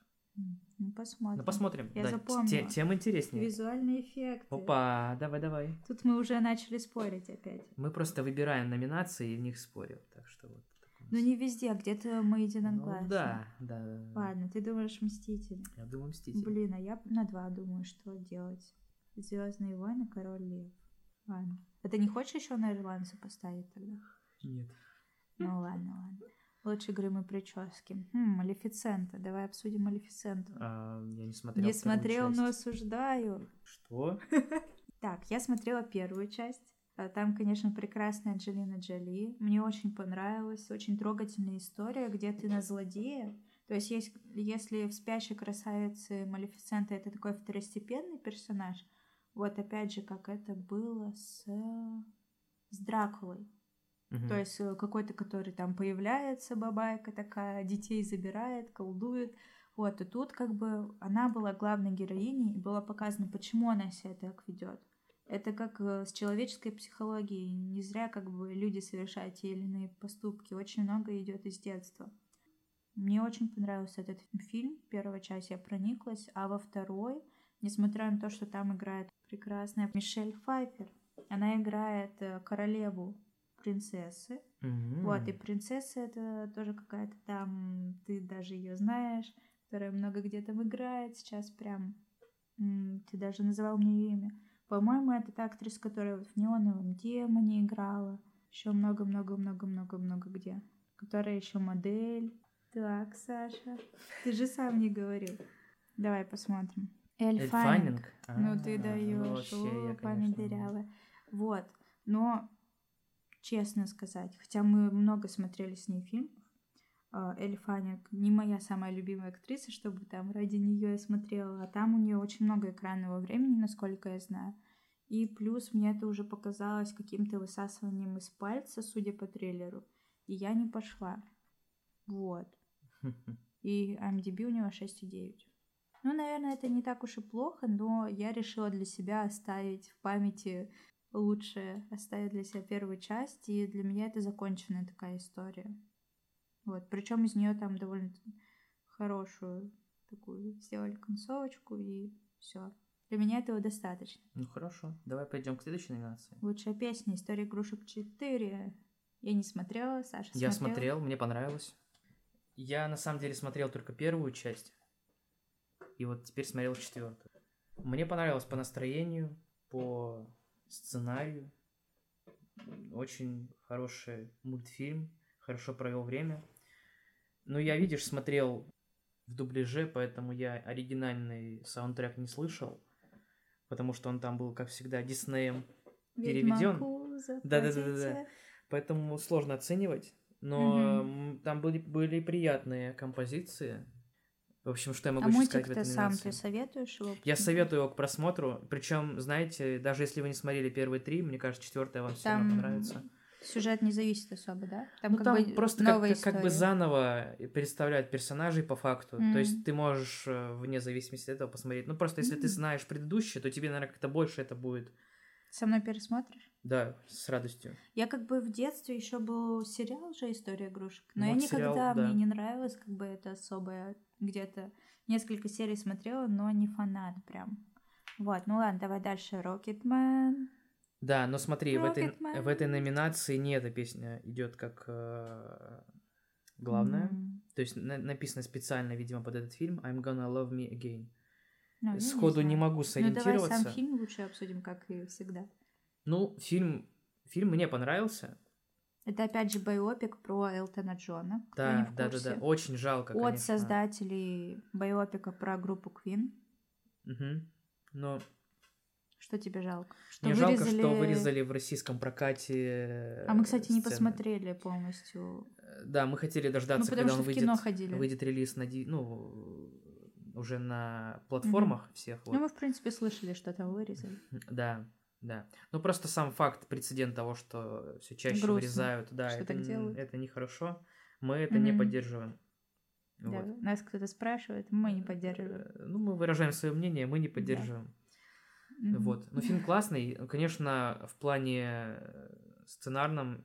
Ну, посмотрим. Ну, посмотрим. Я да, запомнила. Тем интереснее. Визуальные эффекты. Опа, давай-давай. Тут мы уже начали спорить опять. Мы просто выбираем номинации и в них спорим. Так что вот. Ну, не везде, а где-то мы единогласны. Ну, да, да, да. Ладно, ты думаешь Мстители? Я думаю Мстители. Блин, а я на два думаю, что делать. Звездные войны, Король Лев. Ладно. А ты не хочешь еще на ирландца поставить тогда? Нет. Ну ладно, ладно. Лучше грим прически. Хм, Малефицента. Давай обсудим Малефиценту. А, я не смотрел. Не смотрел, часть. но осуждаю. Что? [laughs] Так, я смотрела первую часть. А там, конечно, прекрасная Анджелина Джоли. Мне очень понравилась. Очень трогательная история, где ты на злодея. То есть, есть если в «Спящей красавице» Малефисента это такой второстепенный персонаж, вот опять же, как это было с, с Дракулой. Угу. То есть э, какой-то, который там появляется, бабайка такая, детей забирает, колдует. Вот, и тут как бы она была главной героиней, и было показано, почему она себя так ведет. Это как э, с человеческой психологией. Не зря как бы люди совершают те или иные поступки. Очень много идет из детства. Мне очень понравился этот фильм. Первая часть я прониклась, а во второй, несмотря на то, что там играет прекрасная Мишель Файфер, она играет э, королеву принцессы. Mm-hmm. Вот, и принцесса это тоже какая-то там, ты даже ее знаешь, которая много где там играет. Сейчас прям ты даже называл мне ее имя. По-моему, это та актриса, которая вот в неоновом демоне играла. Еще много-много-много-много-много где. Которая еще модель. Так, Саша. Ты же сам не говорил. Давай посмотрим. Эльфанинг. Ну ты даешь. О, память дырявая. Вот. Но честно сказать. Хотя мы много смотрели с ней фильмов. А, Элли Фаннинг не моя самая любимая актриса, чтобы там ради нее я смотрела, а там у нее очень много экранного времени, насколько я знаю. И плюс мне это уже показалось каким-то высасыванием из пальца, судя по трейлеру. И я не пошла. Вот. [laughs] И IMDb у него 6,9. Ну, наверное, это не так уж и плохо, но я решила для себя оставить в памяти лучше оставить для себя первую часть, и для меня это законченная такая история. Вот, причем из нее там довольно хорошую такую сделали концовочку, и все. Для меня этого достаточно. Ну хорошо, давай пойдем к следующей номинации. Лучшая песня «История игрушек 4». Я не смотрела, Саша смотрел. Я смотрел, мне понравилось. Я на самом деле смотрел только первую часть, и вот теперь смотрел четвертую. Мне понравилось по настроению, по сценарию. Очень хороший мультфильм, хорошо провел время. Но я, видишь, смотрел в дубляже, поэтому я оригинальный саундтрек не слышал, потому что он там был, как всегда, Диснеем переведен. Да, да, да, да, да. Поэтому сложно оценивать. Но угу. там были, были приятные композиции. В общем, что я могу а еще сказать в этой сам ты советуешь его? Я советую его к просмотру. Причем, знаете, даже если вы не смотрели первые три, мне кажется, четвертая вам все равно понравится. Сюжет не зависит особо, да? Там, ну, как там бы просто как, как бы заново представляют персонажей по факту. Mm-hmm. То есть ты можешь э, вне зависимости от этого посмотреть. Ну просто если mm-hmm. ты знаешь предыдущее, то тебе, наверное, как-то больше это будет. Со мной пересмотришь? Да, с радостью. Я как бы в детстве еще был сериал же «История игрушек», но вот я никогда, сериал, да. мне не нравилось, как бы это особое где-то несколько серий смотрела, но не фанат прям. Вот, ну ладно, давай дальше. Рокетмен. Да, но смотри, в этой, в этой номинации не эта песня идет как э, главная. Mm. То есть на, написано специально, видимо, под этот фильм I'm gonna love me again. Ну, Сходу не, не могу сориентироваться. Ну давай сам фильм лучше обсудим, как и всегда. Ну, фильм, фильм мне понравился. Это опять же байопик про Элтона Джона. Да, да, да, да. Очень жалко. От конечно. создателей байопика про группу Queen. Угу. Но Что тебе жалко? Что Мне жалко, что вырезали в российском прокате А мы, кстати, не сцены. посмотрели полностью. Э, Да, мы хотели дождаться, Ну, когда он выйдет, выйдет релиз на, ну, уже на платформах всех. Ну, вот. мы, в принципе, слышали, что там вырезали. [laughs] Да, да. Ну, просто сам факт, прецедент того, что все чаще Грустно, вырезают, да, что это, так делают. это нехорошо. Мы это не Мгм. поддерживаем. Да, Вот. нас кто-то спрашивает, мы не поддерживаем. Э, Ну, мы выражаем свое мнение, мы не поддерживаем. Мгм. Вот. Но фильм классный. Конечно, в плане э, сценарном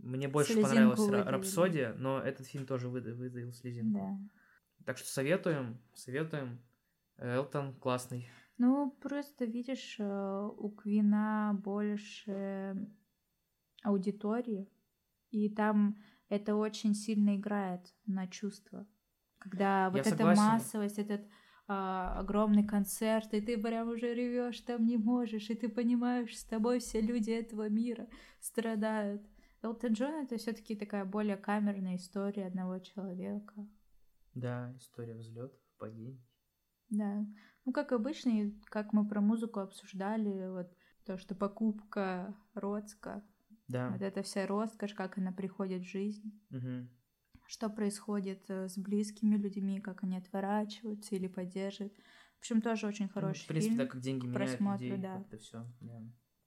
мне больше Слезинку понравилась Ра- выдавили. «Рапсодия», но этот фильм тоже выда- выдавил слезинку. Да. Так что советуем, советуем. Элтон классный. Ну, просто видишь, э, у Квина больше аудитории, и там это очень сильно играет на чувства. Когда вот эта согласен. массовость, этот а, огромный концерт, и ты прям уже ревешь, там не можешь, и ты понимаешь, с тобой все люди этого мира страдают. Элтон Джон это все-таки такая более камерная история одного человека. Да, история взлетов, падений. Да. Ну, как обычно, и как мы про музыку обсуждали, вот то, что покупка Роцка, Да. вот эта вся роскошь, как она приходит в жизнь, Мгм. Что происходит э, с близкими людьми, как они отворачиваются или поддерживают. В общем, тоже очень Ну, хороший В принципе, фильм. так как деньги меняют просмотру, людей, да. это все.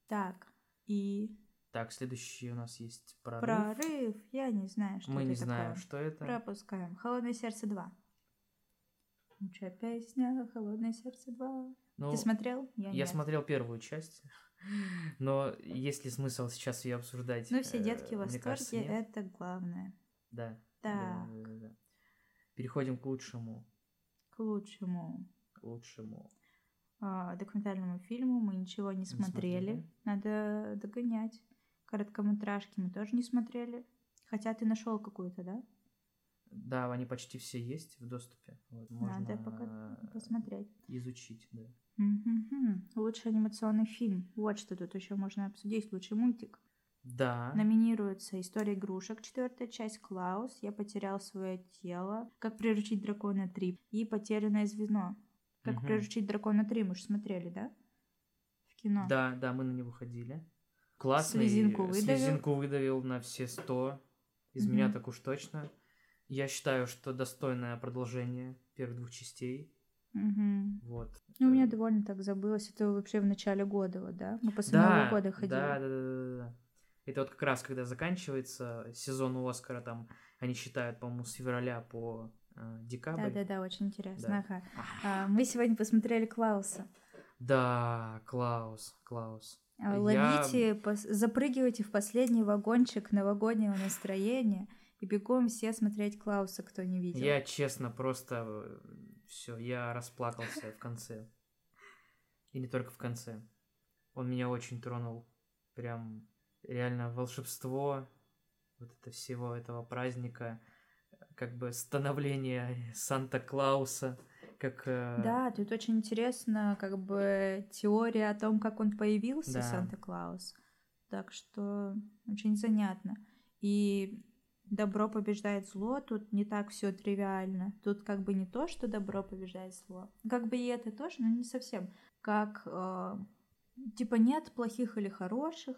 Так, и Так, следующий у нас есть прорыв. прорыв, я не знаю, что Мы это не такое. знаем, что это. Пропускаем. Холодное сердце 2. Лучшая песня Холодное сердце 2. Ну, Ты смотрел? Я, Я нет. смотрел первую часть, но есть ли смысл сейчас ее обсуждать? Ну, все Э, детки в восторге, кажется, это главное. Да. Так. да, да, да. Переходим к лучшему. К лучшему К лучшему. а, документальному фильму мы ничего не смотрели. смотрели. Надо догонять. Короткометражки мы тоже не смотрели. Хотя ты нашел какую-то, да? Да, они почти все есть в доступе. Вот, можно Надо пока посмотреть. изучить, да. Мгм. Лучший анимационный фильм. Вот что тут еще можно обсудить. Лучший мультик. Да. Номинируется «История игрушек», четвертая часть «Клаус», «Я потерял свое тело», «Как приручить дракона 3» и «Потерянное звено». «Как Мгм. приручить дракона 3» мы же смотрели, да? В кино. Да, да, мы на него ходили. Классный. Слезинку выдавил. Слезинку выдавил на все сто. Из меня Мгм. так уж точно. Я считаю, что достойное продолжение первых двух частей. Мгм. Вот. Ну, у меня довольно так забылось. Это вообще в начале года, вот, да? Мы после да, Нового года ходили. Да, да, да, да, да. Это вот как раз, когда заканчивается сезон у Оскара, там они считают, по-моему, с февраля по э, декабрь. Да, да, да, очень интересно. Да. Ага. А, мы сегодня посмотрели Клауса. Да, Клаус, Клаус. А, Я- Ловите, пос- запрыгивайте в последний вагончик новогоднего настроения и бегом все смотреть Клауса, кто не видел. Я честно просто все, я расплакался в конце. И не только в конце. Он меня очень тронул. Прям реально волшебство вот это всего этого праздника, как бы становление Санта-Клауса, как... э, Да, тут очень интересно, как бы теория о том, как он появился, Да. Санта-Клаус. Так что очень занятно. И добро побеждает зло, тут не так все тривиально. Тут как бы не то, что добро побеждает зло. Как бы и это тоже, но не совсем. Как э, типа нет плохих или хороших,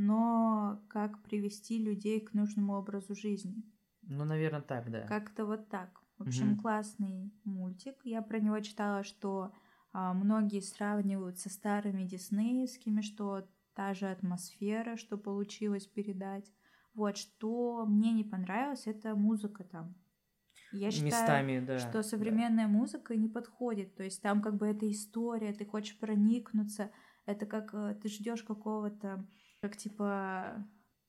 но как привести людей к нужному образу жизни. Ну, наверное, так, да. Как-то вот так. В общем, Мгм. классный мультик. Я про него читала, что а, многие сравнивают со старыми диснеевскими, что та же атмосфера, что получилось передать. Вот, что мне не понравилось, это музыка там. Я считаю, Местами, да. что да. современная музыка не подходит. То есть там как бы эта история, ты хочешь проникнуться. Это как э, ты ждешь какого-то, как типа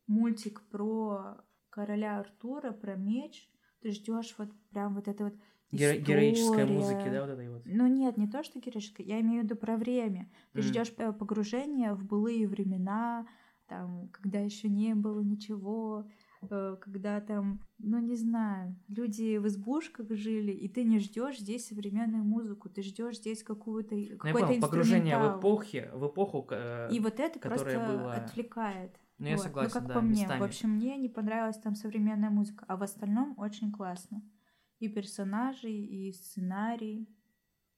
мультик про короля Артура, про меч. Ты ждешь вот прям вот это вот Геро- героической музыки, да, вот этой вот. Ну нет, не то, что героической, я имею в виду про время. Ты Мгм. ждешь погружения в былые времена, там, когда еще не было ничего, когда там, ну не знаю, люди в избушках жили, и ты не ждешь здесь современную музыку, ты ждешь здесь какую-то Ну, какой-то понял, погружение в эпохи, в эпоху, э, И вот это просто было- отвлекает. ну, я Вот. согласен, ну, как да, по мне. местами. В общем, мне не понравилась там современная музыка, а в остальном очень классно. И персонажи, и сценарий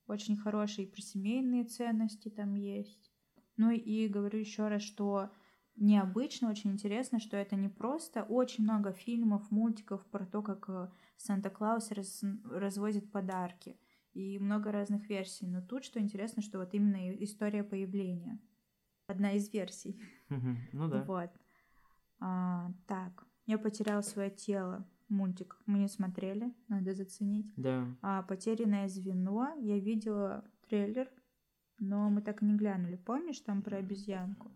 очень хороший, и про семейные ценности там есть. Ну и говорю еще раз, что необычно, очень интересно, что это не просто очень много фильмов, мультиков про то, как э, Санта-Клаус раз, развозит подарки и много разных версий. Но тут что интересно, что вот именно история появления. Одна из версий. Ну да. Вот. А, так, я потеряла свое тело. Мультик мы не смотрели, надо заценить. Да. А потерянное звено, я видела трейлер, но мы так и не глянули. Помнишь там про обезьянку?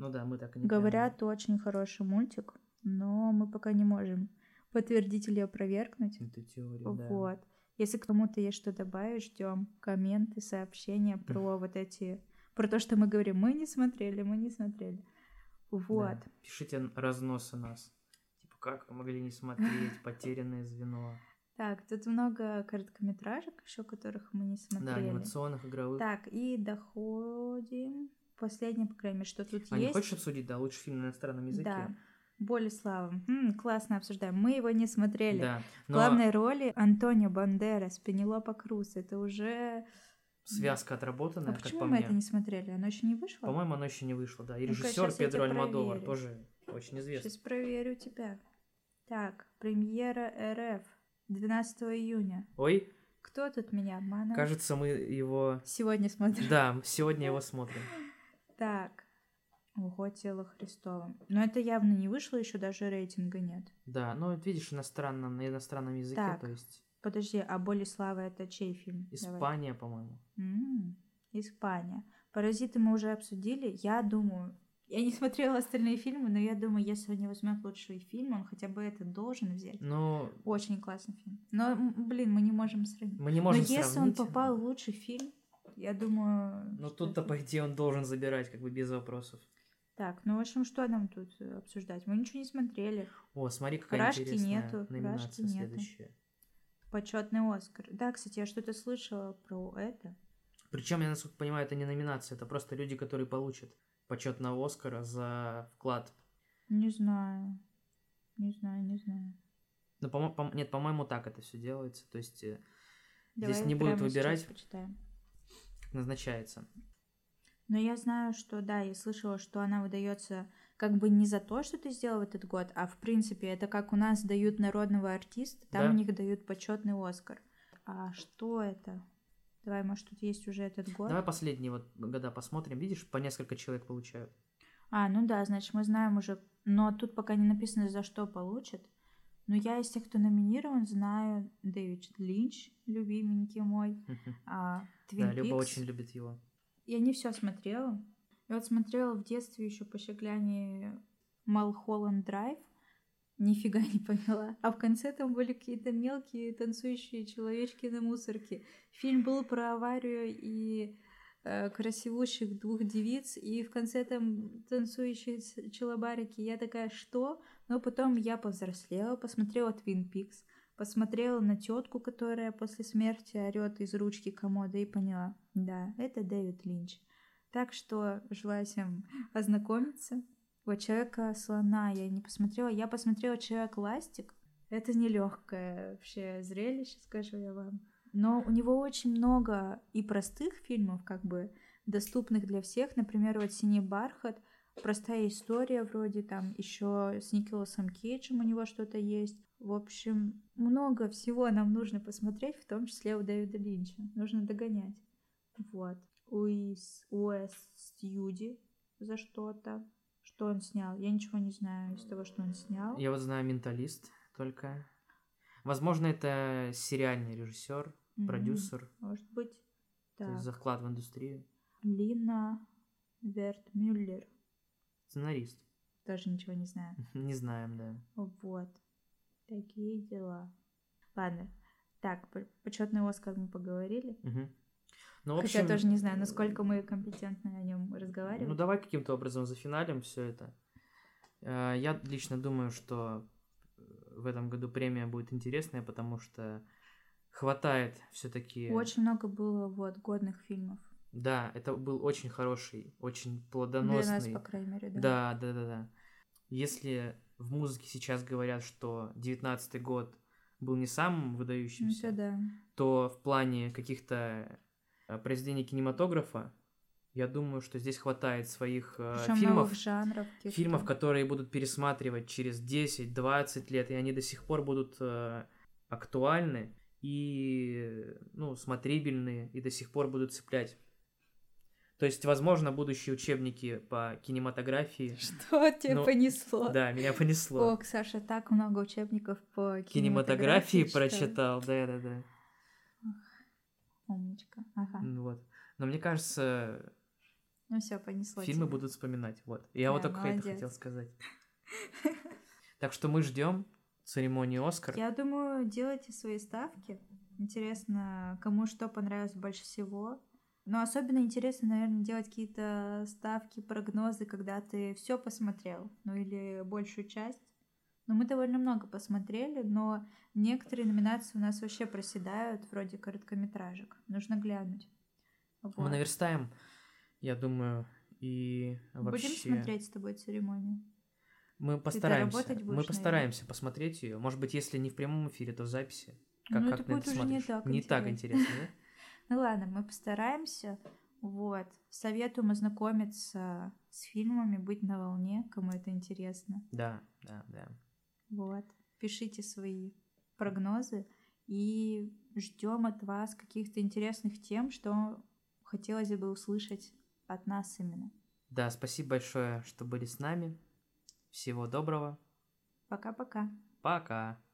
Ну да, мы так и не Говорят, глянули. очень хороший мультик, но мы пока не можем подтвердить или опровергнуть. Эту теорию, да. Вот. Если кому-то есть что добавить, ждем комменты, сообщения про вот эти... Про то, что мы говорим, мы не смотрели, мы не смотрели. Вот. Да. Пишите разносы нас. Типа, как вы могли не смотреть [laughs] «Потерянное звено»? Так, тут много короткометражек еще, которых мы не смотрели. Да, анимационных, игровых. Так, и доходим. Последнее, по крайней мере, что тут а есть. А не хочешь обсудить, да, лучший фильм на иностранном языке? Да. Болеслава. М, классно обсуждаем. Мы его не смотрели. Да, но... В главной роли Антонио Бандерас, Пенелопа Круз. Это уже связка отработанная, а как почему по мы мне. это не смотрели? Оно еще не вышло? По-моему, оно еще не вышло, да. И режиссер Педро тебя Альмодовар проверю. тоже очень известный. Сейчас проверю тебя. Так, премьера РФ 12 июня. Ой, Кто тут меня обманывает? кажется, мы его... Сегодня смотрю. Да, сегодня его смотрим. Так. Ого, тело Христово. Но это явно не вышло, еще даже рейтинга нет. Да, ну вот видишь, иностранно, на иностранном языке, Так. то есть Подожди, а Болеслава это чей фильм? Испания, по-моему. М, Испания. Паразиты мы уже обсудили. Я думаю, я не [laughs] смотрела остальные фильмы, но я думаю, если он не возьмет лучший фильм, он хотя бы этот должен взять. Ну, Очень классный фильм. Но, блин, мы не можем сравнить. мы не Но можем если он сравнить. попал в лучший фильм, я думаю... Ну, тут-то, по идее, он должен забирать, как бы, без вопросов. Так, ну, в общем, что нам тут э, обсуждать? Мы ничего не смотрели. О, смотри, какая Рашки интересная нету, номинация Рашки нету. следующая. Почетный Оскар. Да, кстати, я что-то слышала про это. Причем, я насколько понимаю, это не номинация, это просто люди, которые получат почетного Оскара за вклад. Не знаю. Не знаю, не знаю. Ну, по по нет, по-моему, так это все делается. То есть э, Давай здесь не будут выбирать, почитаем. Назначается. Но я знаю, что да, я слышала, что она выдается как бы не за то, что ты сделал в этот год, а в принципе это как у нас дают народного артиста, там Да. у них дают почетный Оскар. А что это? Давай, может, тут есть уже этот год? Давай последние вот года посмотрим. Видишь, по несколько человек получают. А, ну да, значит, мы знаем уже, но тут пока не написано, за что получат. Но я из тех, кто номинирован, знаю Дэвид Линч, любименький мой, а Твин Да, Люба очень любит его. Я не все смотрела. Я вот смотрела в детстве еще по щегляне Малхолланд Драйв. Нифига не поняла. А в конце там были какие-то мелкие танцующие человечки на мусорке. Фильм был про аварию и красивущих двух девиц, и в конце там танцующие челобарики. Я такая, что? Но потом я повзрослела, посмотрела Твин Пикс, посмотрела на тетку, которая после смерти орет из ручки комода и поняла, да, это Дэвид Линч. Так что желаю всем ознакомиться. Вот человека слона я не посмотрела. Я посмотрела человек ластик. Это нелегкое вообще зрелище, скажу я вам. Но у него очень много и простых фильмов, как бы доступных для всех. Например, вот Синий бархат, простая история вроде там еще с Николасом Кейджем у него что-то есть. В общем, много всего нам нужно посмотреть, в том числе у Дэвида Линча. Нужно догонять. Вот. Уис, Уэс Стьюди за что-то. Что он снял? Я ничего не знаю из того, что он снял. Я вот знаю «Менталист» только. Возможно, это сериальный режиссер, М, продюсер, Может быть. то есть Так. за вклад в индустрию. Лина Вертмюллер. Сценарист. Тоже ничего не знаю. [laughs] Не знаем, да. Вот. Такие дела. Ладно. Так, почетный Оскар мы поговорили. Мгм. Ну, в Хотя общем, тоже не знаю, насколько мы компетентно о нем разговариваем. Ну, давай каким-то образом зафиналим все это. Э, Я лично думаю, что э, в этом году премия будет интересная, потому что хватает все-таки... Очень много было вот годных фильмов. Да, это был очень хороший, очень Для нас, плодоносный. по крайней мере, да. Да, да, да, да. Если в музыке сейчас говорят, что 19 год был не самым Ну, выдающимся, это да. то в плане каких-то э, произведений кинематографа Я думаю, что здесь хватает своих э, Причем фильмов, жанров. фильмов, которые будут пересматривать через 10-20 лет, и они до сих пор будут э, актуальны и, ну, смотрибельные, и до сих пор будут цеплять. То есть, возможно, будущие учебники по кинематографии. Что тебе Ну, понесло? Да, меня понесло. Ок, Саша, так много учебников по Кинематографии читал. прочитал, да-да-да. Умничка. Ага. Вот. Но мне кажется, Ну все, понесло. фильмы тебя. будут вспоминать. Вот. Я вот Да, только это молодец. хотел сказать. Так что мы ждем церемонии Оскар. Я думаю, делайте свои ставки. Интересно, кому что понравилось больше всего. Но особенно интересно, наверное, делать какие-то ставки, прогнозы, когда ты все посмотрел, ну или большую часть. Но мы довольно много посмотрели, но некоторые номинации у нас вообще проседают, вроде короткометражек. Нужно глянуть. Мы Вот. наверстаем, я думаю, и вообще... Будем смотреть с тобой церемонию? Мы постараемся. Мы будешь, постараемся посмотреть ее. Может быть, если не в прямом эфире, то в записи. Как, Ну, как это будет уже не смотришь? так Не так интересно. интересно, да? [laughs] Ну ладно, мы постараемся. Вот. Советуем ознакомиться с фильмами, быть на волне, кому это интересно. Да, да, да. Вот. Пишите свои прогнозы и ждем от вас каких-то интересных тем, что хотелось бы услышать от нас именно. Да, спасибо большое, что были с нами. Всего доброго. Пока-пока. Пока.